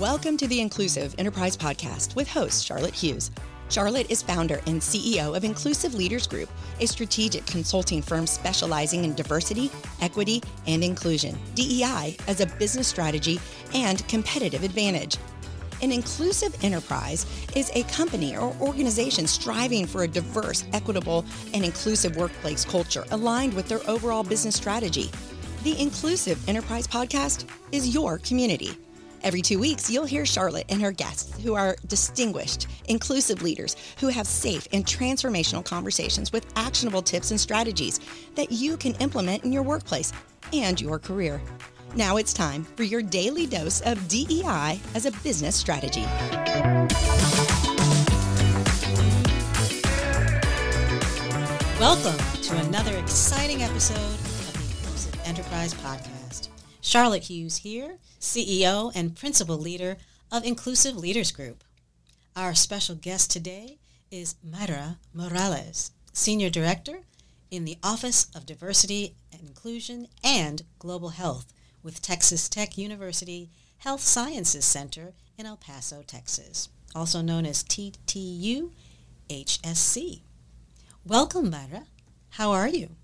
Welcome to the Inclusive Enterprise Podcast with host Charlotte Hughes. Charlotte is founder and CEO of Inclusive Leaders Group, a strategic consulting firm specializing in diversity, equity, and inclusion, DEI, as a business strategy and competitive advantage. An inclusive enterprise is a company or organization striving for a diverse, equitable, and inclusive workplace culture aligned with their overall business strategy. The Inclusive Enterprise Podcast is your community. Every two weeks, you'll hear Charlotte and her guests, who are distinguished, inclusive leaders who have safe and transformational conversations with actionable tips and strategies that you can implement in your workplace and your career. Now it's time for your daily dose of DEI as a business strategy. Welcome to another exciting episode of the Inclusive Enterprise Podcast. Charlotte Hughes here, CEO and Principal Leader of Inclusive Leaders Group. Our special guest today is Mayra Morales, Senior Director in the Office of Diversity and Inclusion and Global Health with Texas Tech University Health Sciences Center in El Paso, Texas, also known as TTU HSC. Welcome, Mayra. How are you?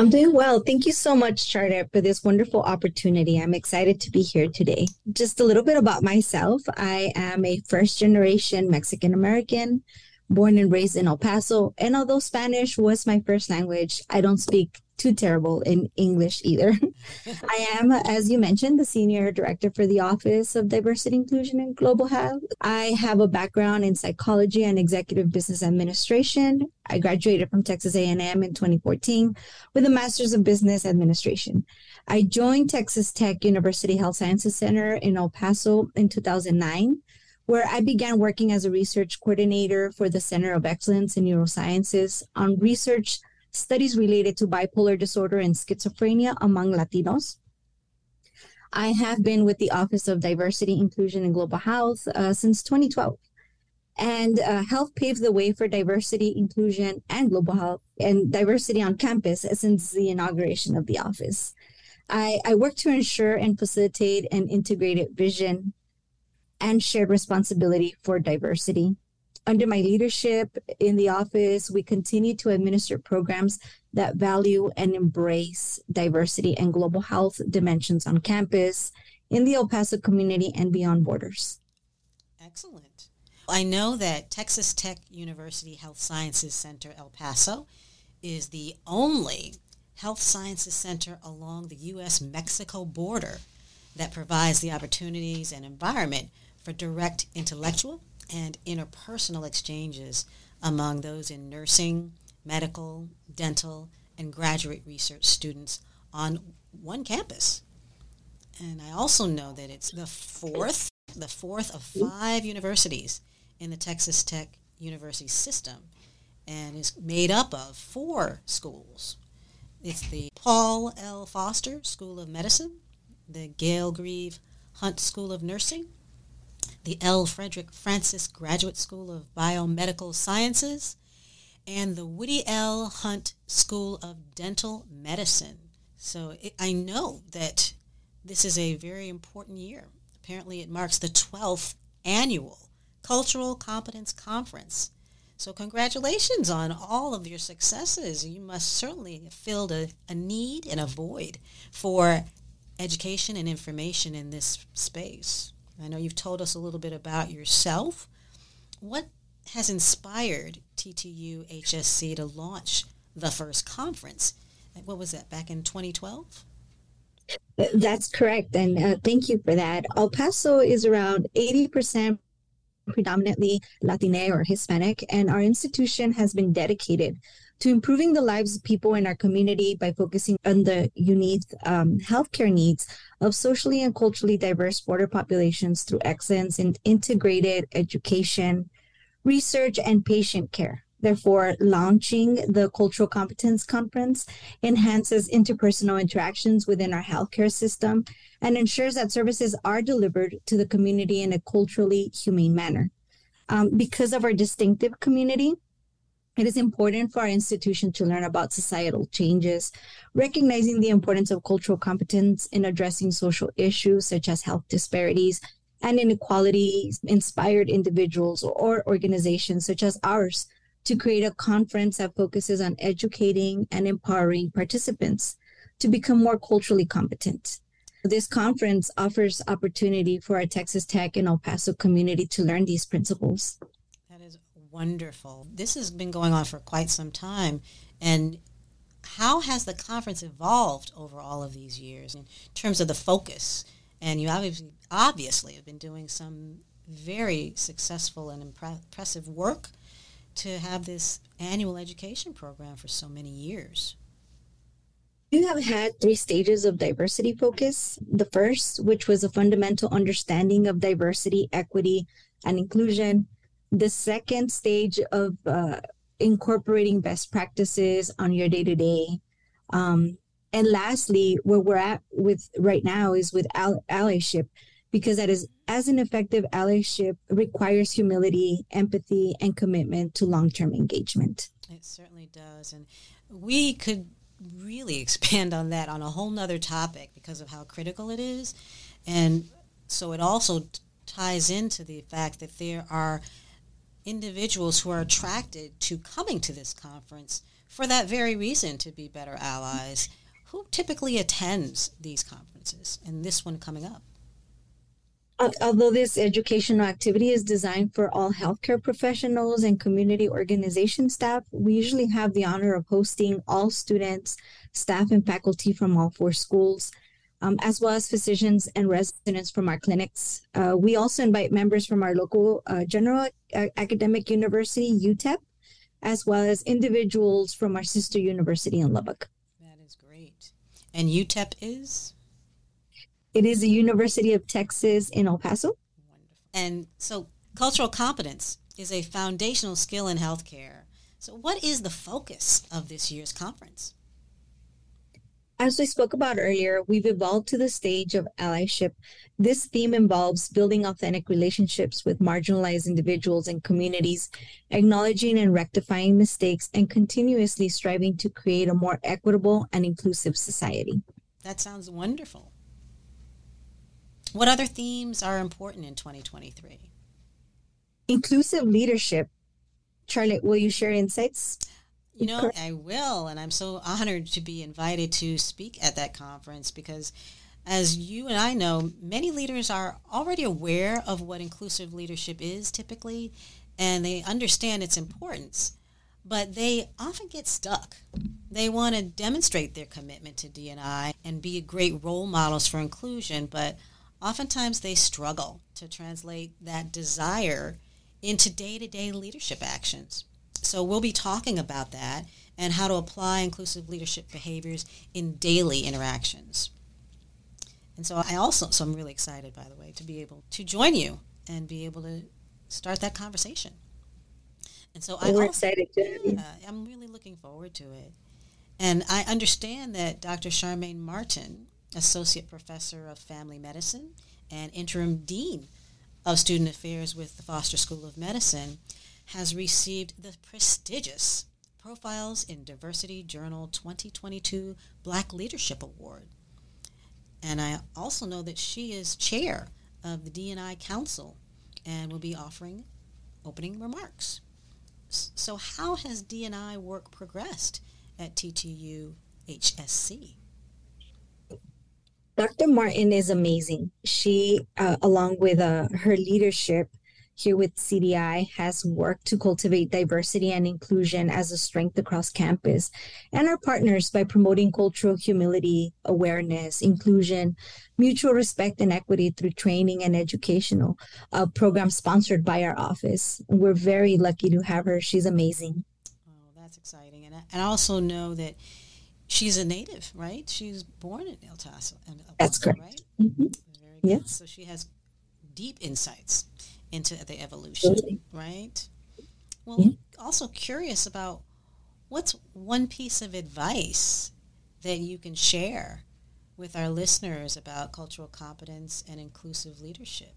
I'm doing well. Thank you so much, Charlotte, for this wonderful opportunity. I'm excited to be here today. Just a little bit about myself. I am a first generation Mexican American, born and raised in El Paso. And although Spanish was my first language, I don't speak too terrible in English either. I am, as you mentioned, the senior director for the Office of Diversity, Inclusion, and Global Health. I have a background in psychology and executive business administration. I graduated from Texas A&M in 2014 with a master's of business administration. I joined Texas Tech University Health Sciences Center in El Paso in 2009 where I began working as a research coordinator for the Center of Excellence in Neurosciences on research studies related to bipolar disorder and schizophrenia among Latinos. I have been with the Office of Diversity, Inclusion, and Global Health uh, since 2012. And uh, health paved the way for diversity, inclusion, and global health and diversity on campus since the inauguration of the office. I, I work to ensure and facilitate an integrated vision and shared responsibility for diversity under my leadership in the office, we continue to administer programs that value and embrace diversity and global health dimensions on campus, in the El Paso community, and beyond borders. Excellent. I know that Texas Tech University Health Sciences Center El Paso is the only health sciences center along the U.S. Mexico border that provides the opportunities and environment for direct intellectual and interpersonal exchanges among those in nursing, medical, dental, and graduate research students on one campus. And I also know that it's the fourth, the fourth of five universities in the Texas Tech University system and is made up of four schools. It's the Paul L. Foster School of Medicine, the Gayle Greve Hunt School of Nursing, the L. Frederick Francis Graduate School of Biomedical Sciences, and the Woody L. Hunt School of Dental Medicine. So it, I know that this is a very important year. Apparently, it marks the 12th annual Cultural Competence Conference. So, congratulations on all of your successes. You must certainly have filled a, a need and a void for education and information in this space. I know you've told us a little bit about yourself. What has inspired TTU HSC to launch the first conference? What was that, back in 2012? That's correct. And uh, thank you for that. El Paso is around 80% predominantly Latine or Hispanic, and our institution has been dedicated to improving the lives of people in our community by focusing on the unique um, healthcare needs of socially and culturally diverse border populations through excellence in integrated education, research, and patient care. Therefore, launching the Cultural Competence Conference enhances interpersonal interactions within our healthcare system and ensures that services are delivered to the community in a culturally humane manner. Um, because of our distinctive community, it is important for our institution to learn about societal changes, recognizing the importance of cultural competence in addressing social issues such as health disparities and inequality inspired individuals or organizations such as ours to create a conference that focuses on educating and empowering participants to become more culturally competent. This conference offers opportunity for our Texas Tech and El Paso community to learn these principles. Wonderful. This has been going on for quite some time. And how has the conference evolved over all of these years in terms of the focus? And you obviously, obviously have been doing some very successful and impressive work to have this annual education program for so many years. You have had three stages of diversity focus. The first, which was a fundamental understanding of diversity, equity, and inclusion. The second stage of uh, incorporating best practices on your day to day. And lastly, where we're at with right now is with allyship, because that is as an effective allyship requires humility, empathy, and commitment to long term engagement. It certainly does. And we could really expand on that on a whole nother topic because of how critical it is. And so it also t- ties into the fact that there are individuals who are attracted to coming to this conference for that very reason to be better allies. Who typically attends these conferences and this one coming up? although this educational activity is designed for all healthcare professionals and community organization staff, we usually have the honor of hosting all students, staff, and faculty from all four schools, um, as well as physicians and residents from our clinics. Uh, we also invite members from our local uh, general academic university, UTEP, as well as individuals from our sister university in Lubbock. That is great. And UTEP is? It is the University of Texas in El Paso. Wonderful. And so, cultural competence is a foundational skill in healthcare. So, what is the focus of this year's conference? As we spoke about earlier, we've evolved to the stage of allyship. This theme involves building authentic relationships with marginalized individuals and communities, acknowledging and rectifying mistakes, and continuously striving to create a more equitable and inclusive society. That sounds wonderful. What other themes are important in 2023? Inclusive leadership. Charlotte, will you share insights? You know, I will, and I'm so honored to be invited to speak at that conference because, as you and I know, many leaders are already aware of what inclusive leadership is typically, and they understand its importance, but they often get stuck. They want to demonstrate their commitment to D&I and be great role models for inclusion, but oftentimes they struggle to translate that desire into day-to-day leadership actions. So we'll be talking about that and how to apply inclusive leadership behaviors in daily interactions. And so I also, so I'm really excited, by the way, to be able to join you and be able to start that conversation. And so I'm excited yeah, I'm really looking forward to it. And I understand that Dr. Charmaine Martin Associate Professor of Family Medicine and Interim Dean of Student Affairs with the Foster School of Medicine, has received the prestigious Profiles in Diversity Journal 2022 Black Leadership Award. And I also know that she is chair of the D&I Council and will be offering opening remarks. So how has D&I work progressed at TTU HSC? Dr. Martin is amazing. She, uh, along with uh, her leadership here with CDI, has worked to cultivate diversity and inclusion as a strength across campus and our partners by promoting cultural humility, awareness, inclusion, mutual respect, and equity through training and educational uh, programs sponsored by our office. We're very lucky to have her. She's amazing. Oh, that's exciting. And I, and I also know that she's a native, right? She's born in El Paso. El Paso That's correct. Right? Mm-hmm. Yes. So she has deep insights into the evolution, right? Well, also curious about what's one piece of advice that you can share with our listeners about cultural competence and inclusive leadership?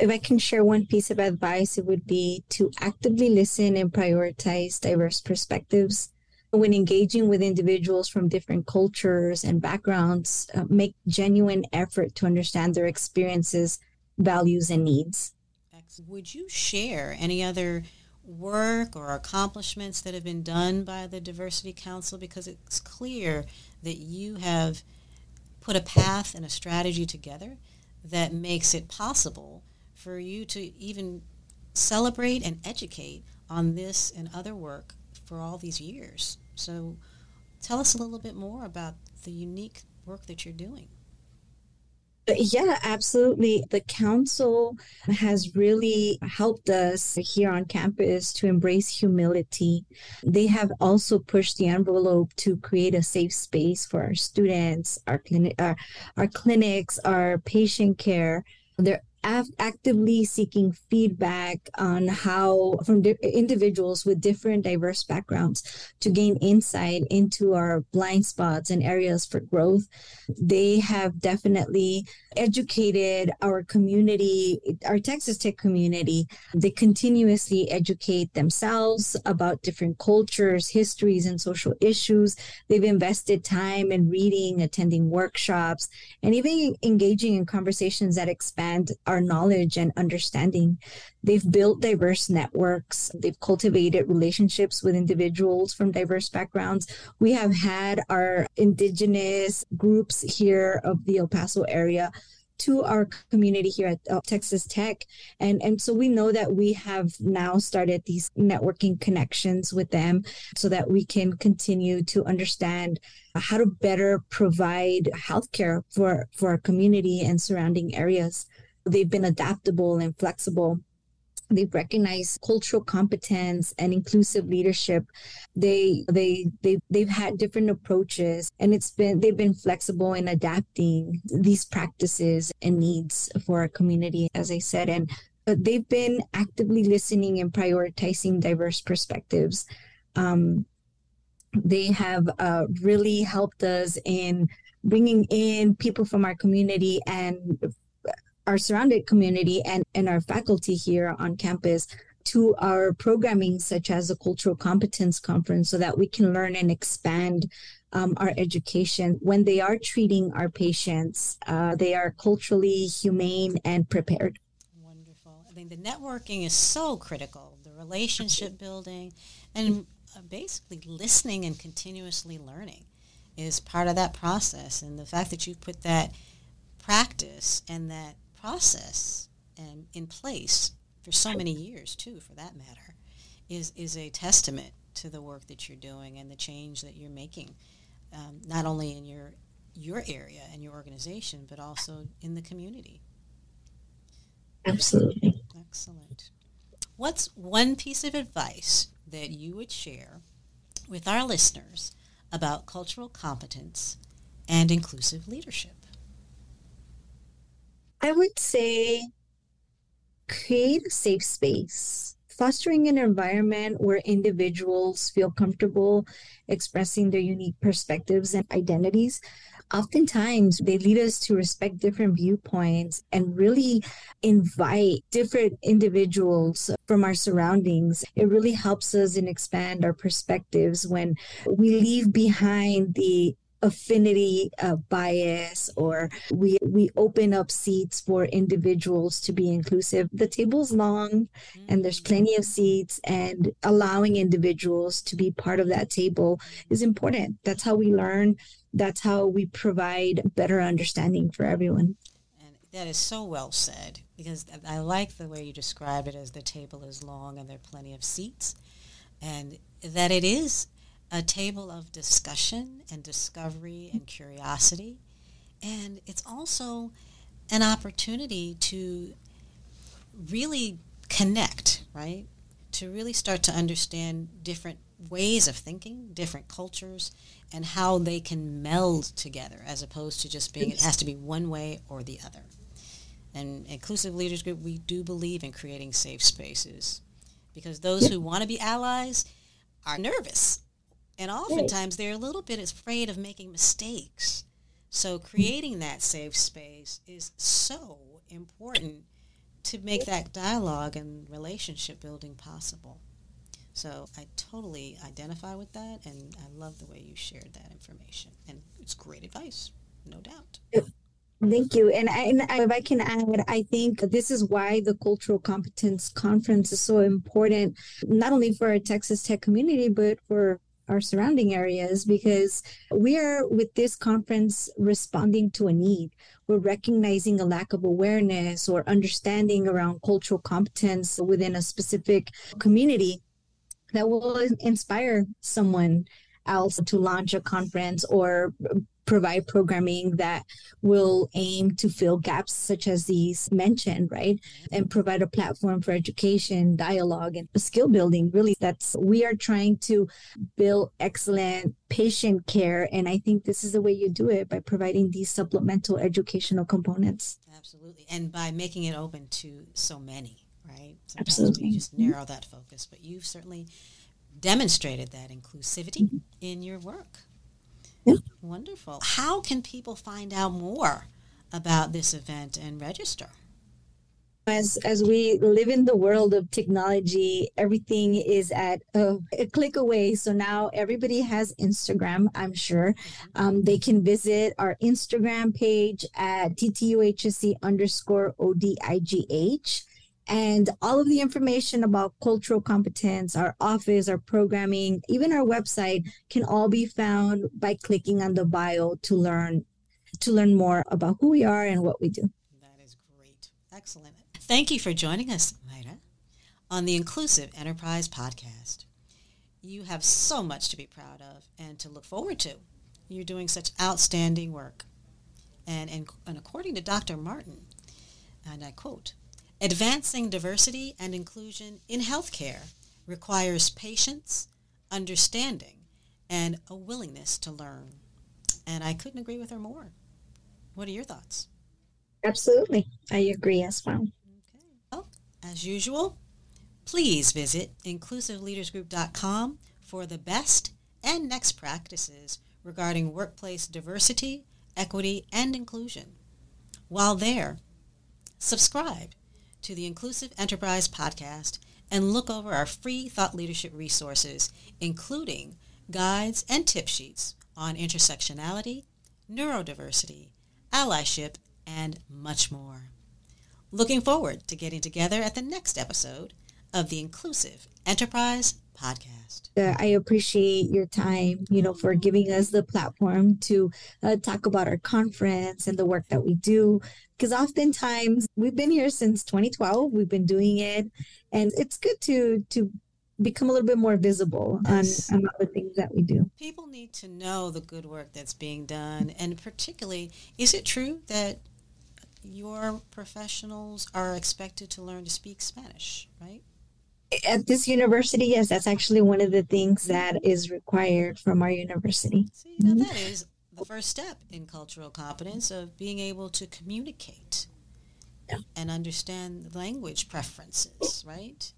If I can share one piece of advice, it would be to actively listen and prioritize diverse perspectives when engaging with individuals from different cultures and backgrounds, uh, make genuine effort to understand their experiences, values, and needs. Would you share any other work or accomplishments that have been done by the Diversity Council? Because it's clear that you have put a path and a strategy together that makes it possible for you to even celebrate and educate on this and other work for all these years. So tell us a little bit more about the unique work that you're doing. Yeah, absolutely. The council has really helped us here on campus to embrace humility. They have also pushed the envelope to create a safe space for our students, our clinic, our, our clinics, our patient care. They're actively seeking feedback on how from di- individuals with different diverse backgrounds to gain insight into our blind spots and areas for growth. They have definitely educated our community our texas tech community. They continuously educate themselves about different cultures histories and social issues. They've invested time in reading attending workshops and even engaging in conversations that expand our knowledge and understanding. They've built diverse networks. They've cultivated relationships with individuals from diverse backgrounds. We have had our indigenous groups here of the El Paso area to our community here at uh, Texas Tech. And, and so we know that we have now started these networking connections with them so that we can continue to understand how to better provide healthcare for, for our community and surrounding areas. They've been adaptable and flexible. They've recognized cultural competence and inclusive leadership. They they they they've had different approaches and it's been they've been flexible in adapting these practices and needs for our community as i said. And they've been actively listening and prioritizing diverse perspectives. Um, they have uh, really helped us in bringing in people from our community and our surrounded community and, and our faculty here on campus to our programming, such as the Cultural Competence Conference, so that we can learn and expand um, our education. When they are treating our patients, uh, they are culturally humane and prepared. Wonderful. I think the networking is so critical, the relationship building, and uh, basically listening and continuously learning is part of that process. And the fact that you put that practice and that process and in place for so many years too, for that matter, is is a testament to the work that you're doing and the change that you're making, um, not only in your your area and your organization, but also in the community. Absolutely. Excellent. What's one piece of advice that you would share with our listeners about cultural competence and inclusive leadership? I would say create a safe space, fostering an environment where individuals feel comfortable expressing their unique perspectives and identities. Oftentimes, they lead us to respect different viewpoints and really invite different individuals from our surroundings. It really helps us and expand our perspectives when we leave behind the affinity uh, bias or we we open up seats for individuals to be inclusive. The table's long and there's plenty of seats and allowing individuals to be part of that table is important. That's how we learn. That's how we provide better understanding for everyone. And that is so well said because i like the way you describe it as the table is long and there are plenty of seats and that it is a table of discussion and discovery and curiosity. And it's also an opportunity to really connect, right? To really start to understand different ways of thinking, different cultures, and how they can meld together as opposed to just being, it has to be one way or the other. And Inclusive Leaders Group, we do believe in creating safe spaces because those who want to be allies are nervous and oftentimes they're a little bit afraid of making mistakes. So creating that safe space is so important to make that dialogue and relationship building possible. So I totally identify with that, and I love the way you shared that information. And it's great advice, no doubt. Thank you. And, I, and if I can add, I think this is why the Cultural Competence Conference is so important, not only for our Texas Tech community, but for our surrounding areas, because we are with this conference responding to a need. We're recognizing a lack of awareness or understanding around cultural competence within a specific community that will inspire someone else to launch a conference or provide programming that will aim to fill gaps such as these mentioned, right? And provide a platform for education, dialogue, and skill building. Really, that's we are trying to build excellent patient care. And I think this is the way you do it by providing these supplemental educational components. Absolutely. And by making it open to so many, right? Sometimes Absolutely. we just narrow that focus, but you've certainly demonstrated that inclusivity mm-hmm. in your work. Wonderful. How can people find out more about this event and register? As, as we live in the world of technology, everything is at a, a click away. So now everybody has Instagram, I'm sure. Mm-hmm. Um, they can visit our Instagram page at TTUHSC underscore ODIGH. And all of the information about cultural competence, our office, our programming, even our website can all be found by clicking on the bio to learn to learn more about who we are and what we do. That is great. Excellent. Thank you for joining us, Mayra, on the Inclusive Enterprise Podcast. You have so much to be proud of and to look forward to. You're doing such outstanding work. And, and, and according to Dr. Martin, and I quote, Advancing diversity and inclusion in healthcare requires patience, understanding, and a willingness to learn. And I couldn't agree with her more. What are your thoughts? Absolutely. I agree as well. Okay. Well, as usual, please visit inclusiveleadersgroup.com for the best and next practices regarding workplace diversity, equity, and inclusion. While there, subscribe to the Inclusive Enterprise Podcast and look over our free thought leadership resources, including guides and tip sheets on intersectionality, neurodiversity, allyship, and much more. Looking forward to getting together at the next episode of the Inclusive Enterprise Podcast. Uh, I appreciate your time, you know, for giving us the platform to uh, talk about our conference and the work that we do because oftentimes we've been here since 2012 we've been doing it and it's good to to become a little bit more visible yes. on, on the things that we do people need to know the good work that's being done and particularly is it true that your professionals are expected to learn to speak spanish right at this university yes that's actually one of the things that is required from our university See, now mm-hmm. that is the first step in cultural competence of being able to communicate yeah. and understand language preferences, right?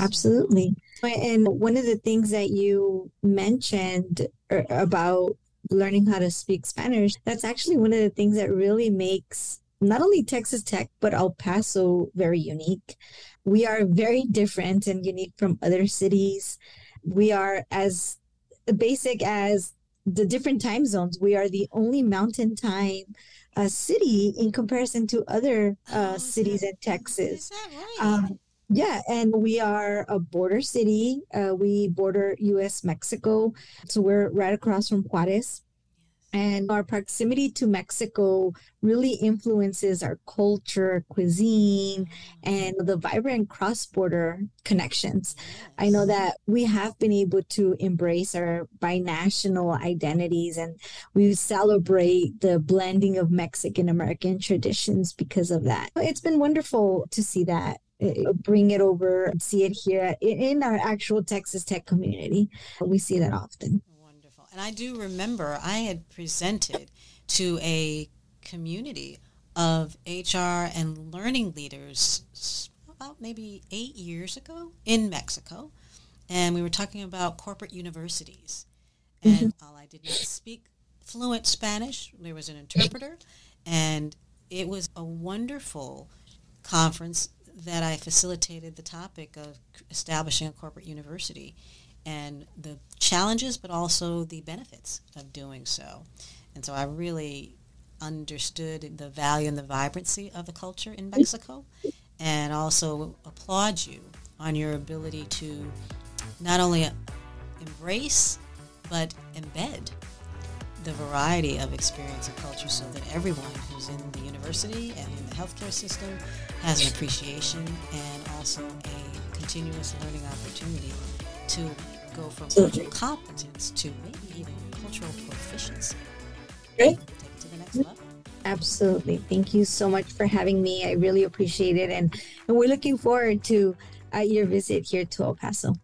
Absolutely. And one of the things that you mentioned er, about learning how to speak Spanish, that's actually one of the things that really makes not only Texas Tech, but El Paso very unique. We are very different and unique from other cities. We are as basic as the different time zones. We are the only mountain time uh, city in comparison to other uh, oh, cities that, in Texas. Right? Um, yeah, and we are a border city. Uh, we border U.S. Mexico, so we're right across from Juarez. And our proximity to Mexico really influences our culture, cuisine, and the vibrant cross border connections. I know that we have been able to embrace our binational identities and we celebrate the blending of Mexican American traditions because of that. It's been wonderful to see that eh, bring it over see it here in our actual Texas Tech community. We see that often. And I do remember I had presented to a community of HR and learning leaders about maybe eight years ago in Mexico. And we were talking about corporate universities. And mm-hmm. while I did not speak fluent Spanish, there was an interpreter. And it was a wonderful conference that I facilitated the topic of establishing a corporate university and the challenges, but also the benefits of doing so. And so I really understood the value and the vibrancy of the culture in Mexico and also applaud you on your ability to not only embrace but embed the variety of experience and culture so that everyone who's in the university and in the healthcare system has an appreciation and also a continuous learning opportunity to go from cultural competence to maybe even cultural proficiency. Great. Take it to the next level. Absolutely. Thank you so much for having me. I really appreciate it. And, and we're looking forward to uh, your visit here to El Paso.